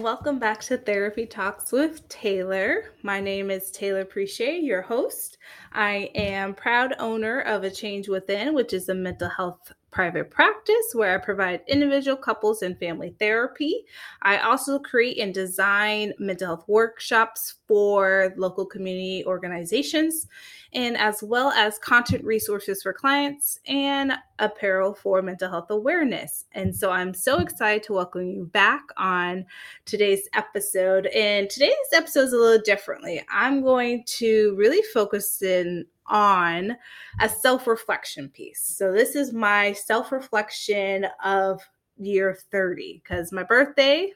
welcome back to Therapy Talks with Taylor. My name is Taylor Preche, your host. I am proud owner of A Change Within, which is a mental health private practice where I provide individual, couples, and family therapy. I also create and design mental health workshops for local community organizations, and as well as content resources for clients and apparel for mental health awareness. And so I'm so excited to welcome you back on today's episode. And today's episode is a little differently. I'm going to really focus in on a self reflection piece. So, this is my self reflection of year 30 because my birthday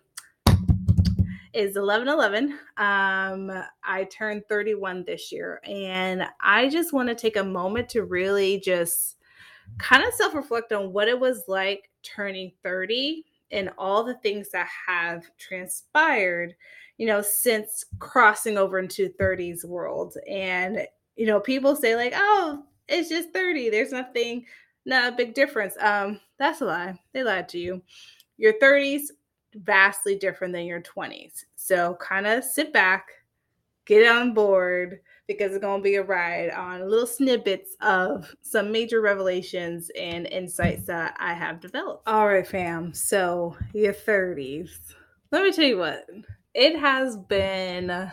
is 11 11. Um, I turned 31 this year, and I just want to take a moment to really just kind of self reflect on what it was like turning 30 and all the things that have transpired you know since crossing over into 30s world and you know, people say like, "Oh, it's just 30. There's nothing, not a big difference." Um, that's a lie. They lied to you. Your 30s vastly different than your 20s. So kind of sit back, get on board because it's going to be a ride on little snippets of some major revelations and insights that I have developed. All right, fam. So, your 30s. Let me tell you what. It has been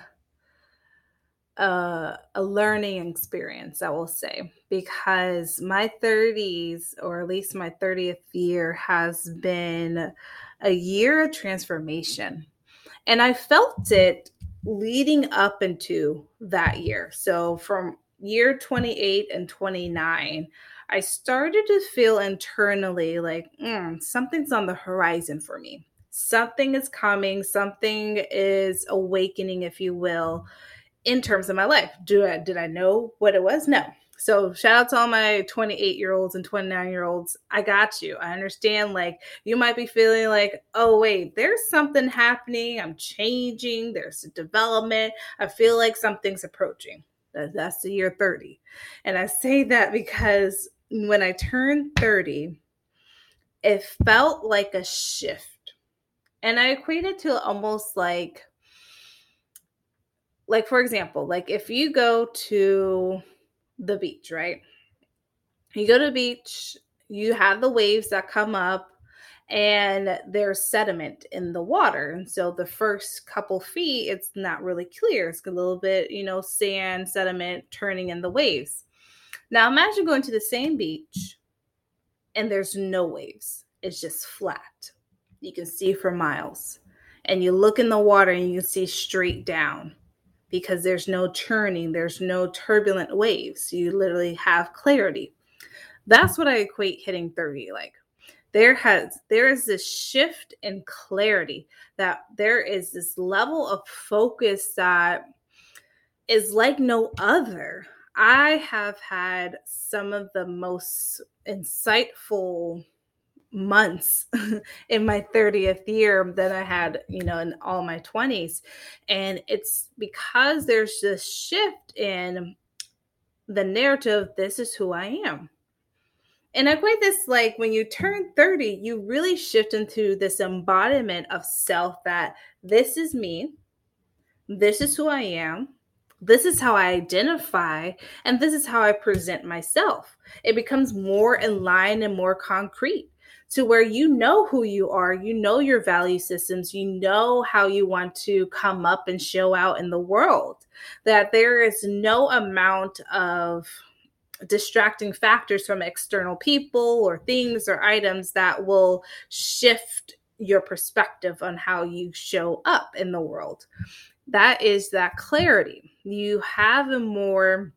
a, a learning experience, I will say, because my 30s, or at least my 30th year, has been a year of transformation. And I felt it leading up into that year. So from year 28 and 29, I started to feel internally like mm, something's on the horizon for me. Something is coming, something is awakening, if you will in terms of my life. Do I did I know what it was? No. So shout out to all my 28 year olds and 29 year olds. I got you. I understand like you might be feeling like, oh wait, there's something happening. I'm changing. There's a development. I feel like something's approaching. That's the year 30. And I say that because when I turned 30, it felt like a shift. And I equate it to almost like like for example, like if you go to the beach, right? You go to the beach, you have the waves that come up and there's sediment in the water. And so the first couple feet, it's not really clear. It's a little bit, you know, sand, sediment turning in the waves. Now imagine going to the same beach and there's no waves. It's just flat. You can see for miles. And you look in the water and you can see straight down because there's no churning, there's no turbulent waves. You literally have clarity. That's what I equate hitting 30 like. There has there is this shift in clarity that there is this level of focus that is like no other. I have had some of the most insightful months in my 30th year than I had, you know, in all my 20s. And it's because there's this shift in the narrative this is who I am. And I equate this like when you turn 30, you really shift into this embodiment of self that this is me, this is who I am, this is how I identify, and this is how I present myself. It becomes more in line and more concrete to where you know who you are, you know your value systems, you know how you want to come up and show out in the world. That there is no amount of distracting factors from external people or things or items that will shift your perspective on how you show up in the world. That is that clarity. You have a more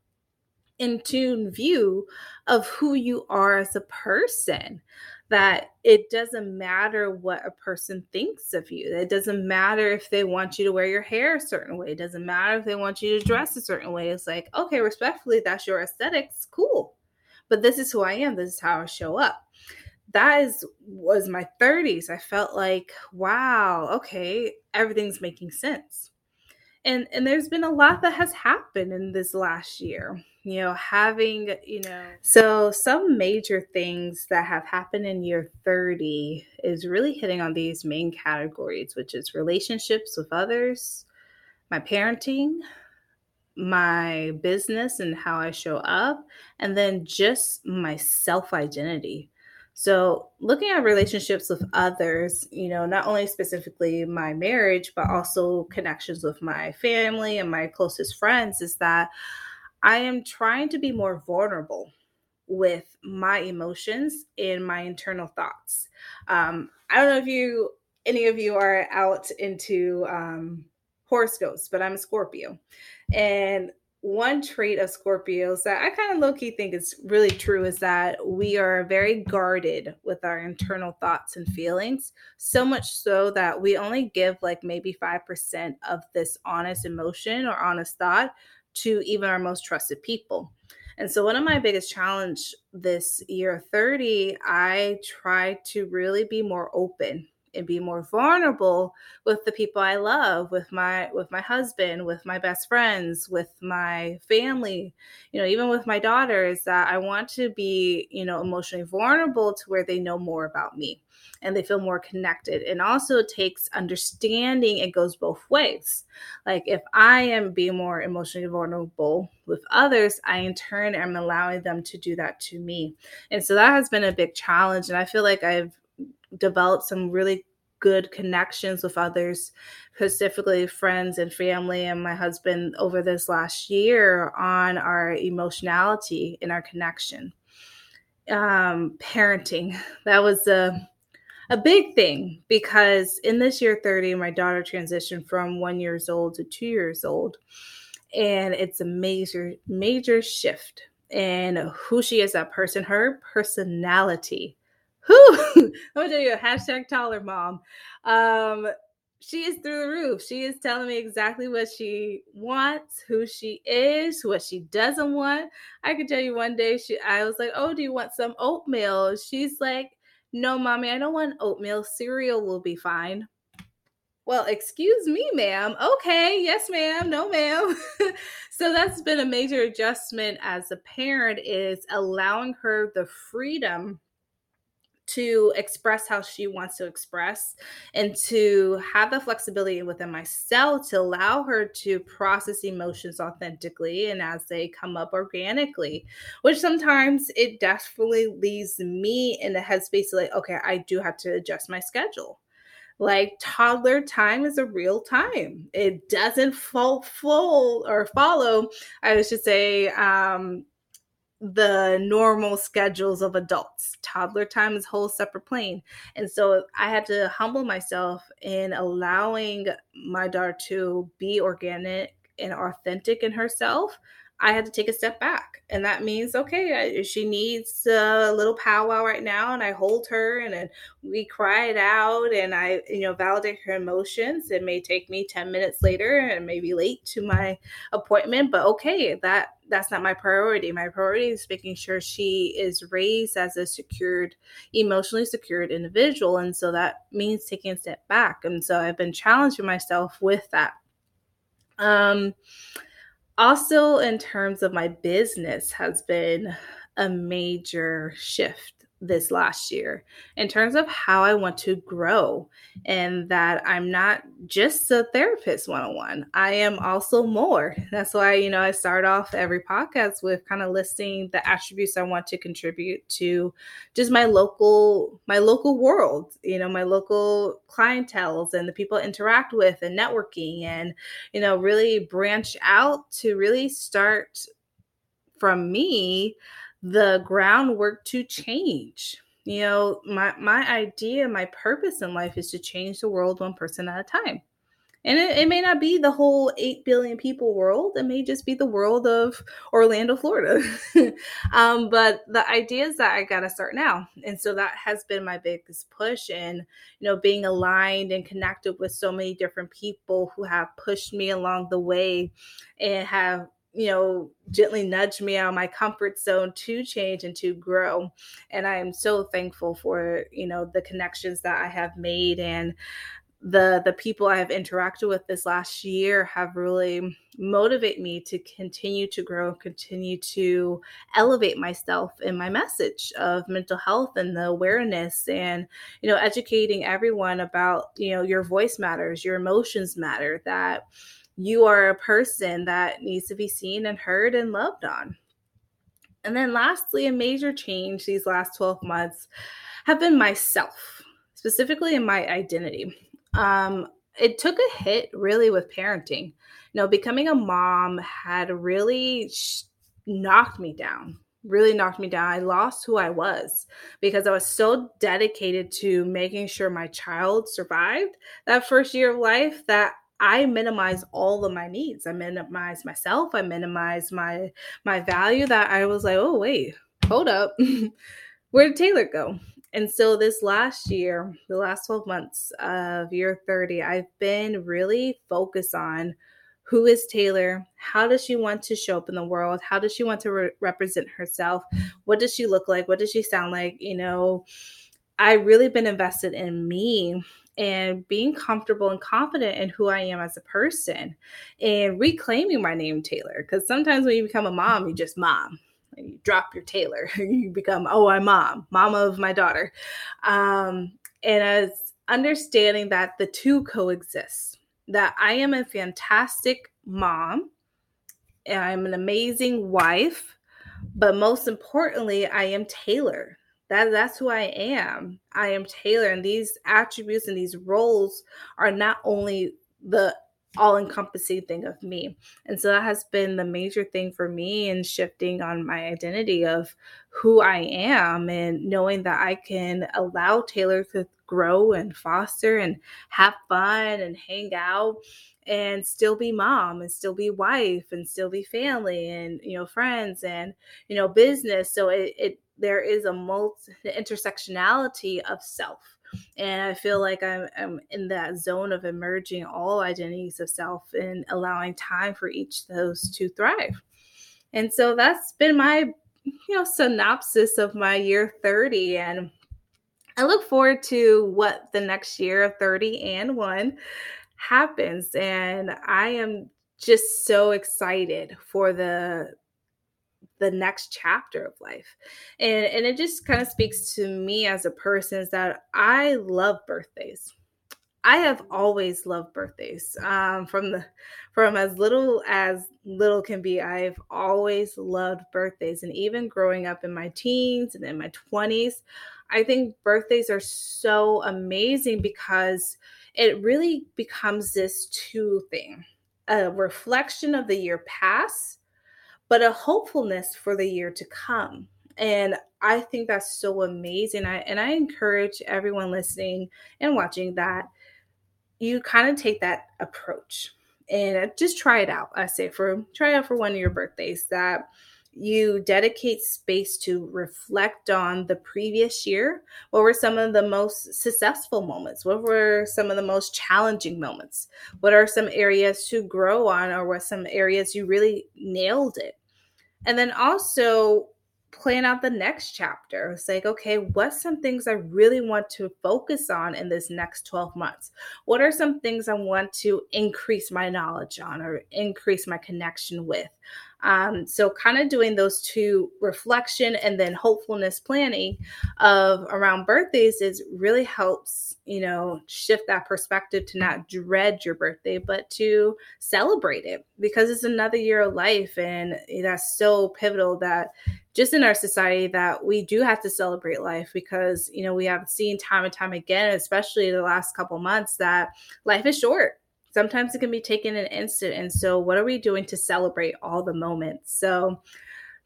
in tune view of who you are as a person that it doesn't matter what a person thinks of you. It doesn't matter if they want you to wear your hair a certain way. It doesn't matter if they want you to dress a certain way. It's like, okay, respectfully, that's your aesthetics. Cool. But this is who I am. This is how I show up. That is was my 30s. I felt like, wow, okay, everything's making sense. And and there's been a lot that has happened in this last year you know having you know so some major things that have happened in year 30 is really hitting on these main categories which is relationships with others my parenting my business and how i show up and then just my self identity so, looking at relationships with others, you know, not only specifically my marriage, but also connections with my family and my closest friends, is that I am trying to be more vulnerable with my emotions and my internal thoughts. Um, I don't know if you, any of you, are out into um, horoscopes, but I'm a Scorpio. And one trait of Scorpios that I kind of low key think is really true is that we are very guarded with our internal thoughts and feelings, so much so that we only give like maybe 5% of this honest emotion or honest thought to even our most trusted people. And so, one of my biggest challenge this year 30, I try to really be more open and be more vulnerable with the people I love, with my with my husband, with my best friends, with my family, you know, even with my daughters that I want to be, you know, emotionally vulnerable to where they know more about me and they feel more connected. And also takes understanding it goes both ways. Like if I am being more emotionally vulnerable with others, I in turn am allowing them to do that to me. And so that has been a big challenge. And I feel like I've developed some really good connections with others, specifically friends and family and my husband over this last year on our emotionality and our connection. Um, parenting, that was a a big thing because in this year 30, my daughter transitioned from one years old to two years old. And it's a major, major shift in who she is, that person, her personality who I'm gonna tell you hashtag taller mom. Um, she is through the roof. She is telling me exactly what she wants, who she is, what she doesn't want. I could tell you one day she I was like, Oh, do you want some oatmeal? She's like, No, mommy, I don't want oatmeal. Cereal will be fine. Well, excuse me, ma'am. Okay, yes, ma'am. No, ma'am. so that's been a major adjustment as a parent is allowing her the freedom to express how she wants to express and to have the flexibility within myself to allow her to process emotions authentically and as they come up organically which sometimes it definitely leaves me in the headspace like okay i do have to adjust my schedule. Like toddler time is a real time. It doesn't fall full or follow i should say um the normal schedules of adults. Toddler time is a whole separate plane. And so I had to humble myself in allowing my daughter to be organic and authentic in herself I had to take a step back. And that means, okay, I, she needs a little powwow right now. And I hold her and then we cry it out and I, you know, validate her emotions. It may take me 10 minutes later and maybe late to my appointment, but okay, that that's not my priority. My priority is making sure she is raised as a secured, emotionally secured individual. And so that means taking a step back. And so I've been challenging myself with that. Um, also in terms of my business has been a major shift this last year in terms of how I want to grow and that I'm not just a therapist 101. I am also more. That's why, you know, I start off every podcast with kind of listing the attributes I want to contribute to just my local my local world, you know, my local clientels and the people I interact with and networking and you know, really branch out to really start from me the groundwork to change. You know, my my idea, my purpose in life is to change the world one person at a time. And it, it, may not be the whole 8 billion people world. It may just be the world of Orlando, Florida. um, but the idea is that I got to start now. And so that has been my biggest push. And, you know, being aligned and connected with so many different people who have pushed me along the way and have you know, gently nudge me out of my comfort zone to change and to grow. And I am so thankful for, you know, the connections that I have made and the the people I have interacted with this last year have really motivated me to continue to grow, continue to elevate myself in my message of mental health and the awareness and you know educating everyone about you know your voice matters, your emotions matter, that you are a person that needs to be seen and heard and loved on. And then lastly, a major change these last 12 months have been myself, specifically in my identity. Um, it took a hit really with parenting. You know, becoming a mom had really sh- knocked me down, really knocked me down. I lost who I was because I was so dedicated to making sure my child survived that first year of life that I minimize all of my needs. I minimize myself. I minimize my my value. That I was like, oh wait, hold up, where did Taylor go? And so this last year, the last 12 months of year 30, I've been really focused on who is Taylor? How does she want to show up in the world? How does she want to re- represent herself? What does she look like? What does she sound like? You know, I really been invested in me and being comfortable and confident in who I am as a person and reclaiming my name Taylor. Because sometimes when you become a mom, you just mom you drop your Taylor, you become, oh, I'm mom, mom of my daughter. Um, and as understanding that the two coexist, that I am a fantastic mom, and I'm an amazing wife, but most importantly, I am Taylor. That, that's who I am. I am Taylor, and these attributes and these roles are not only the all encompassing thing of me. And so that has been the major thing for me in shifting on my identity of who I am and knowing that I can allow Taylor to grow and foster and have fun and hang out and still be mom and still be wife and still be family and you know friends and you know business so it, it there is a multi intersectionality of self and I feel like I'm, I'm in that zone of emerging all identities of self and allowing time for each of those to thrive. And so that's been my, you know, synopsis of my year 30. And I look forward to what the next year of 30 and one happens. And I am just so excited for the the next chapter of life. And and it just kind of speaks to me as a person is that I love birthdays. I have always loved birthdays. Um, from the from as little as little can be, I've always loved birthdays. And even growing up in my teens and in my 20s, I think birthdays are so amazing because it really becomes this two thing a reflection of the year past but a hopefulness for the year to come. And I think that's so amazing. I, and I encourage everyone listening and watching that you kind of take that approach and uh, just try it out. I say for try out for one of your birthdays that you dedicate space to reflect on the previous year. What were some of the most successful moments? What were some of the most challenging moments? What are some areas to grow on, or what some areas you really nailed it? And then also plan out the next chapter. It's like, okay, what's some things I really want to focus on in this next 12 months? What are some things I want to increase my knowledge on or increase my connection with? Um, so kind of doing those two reflection and then hopefulness planning of around birthdays is really helps, you know, shift that perspective to not dread your birthday, but to celebrate it because it's another year of life. And that's so pivotal that just in our society that we do have to celebrate life because, you know, we have seen time and time again, especially the last couple months that life is short sometimes it can be taken in an instant. And so, what are we doing to celebrate all the moments? So,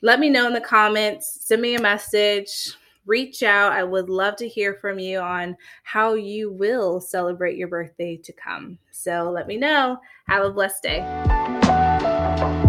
let me know in the comments, send me a message, reach out. I would love to hear from you on how you will celebrate your birthday to come. So, let me know. Have a blessed day.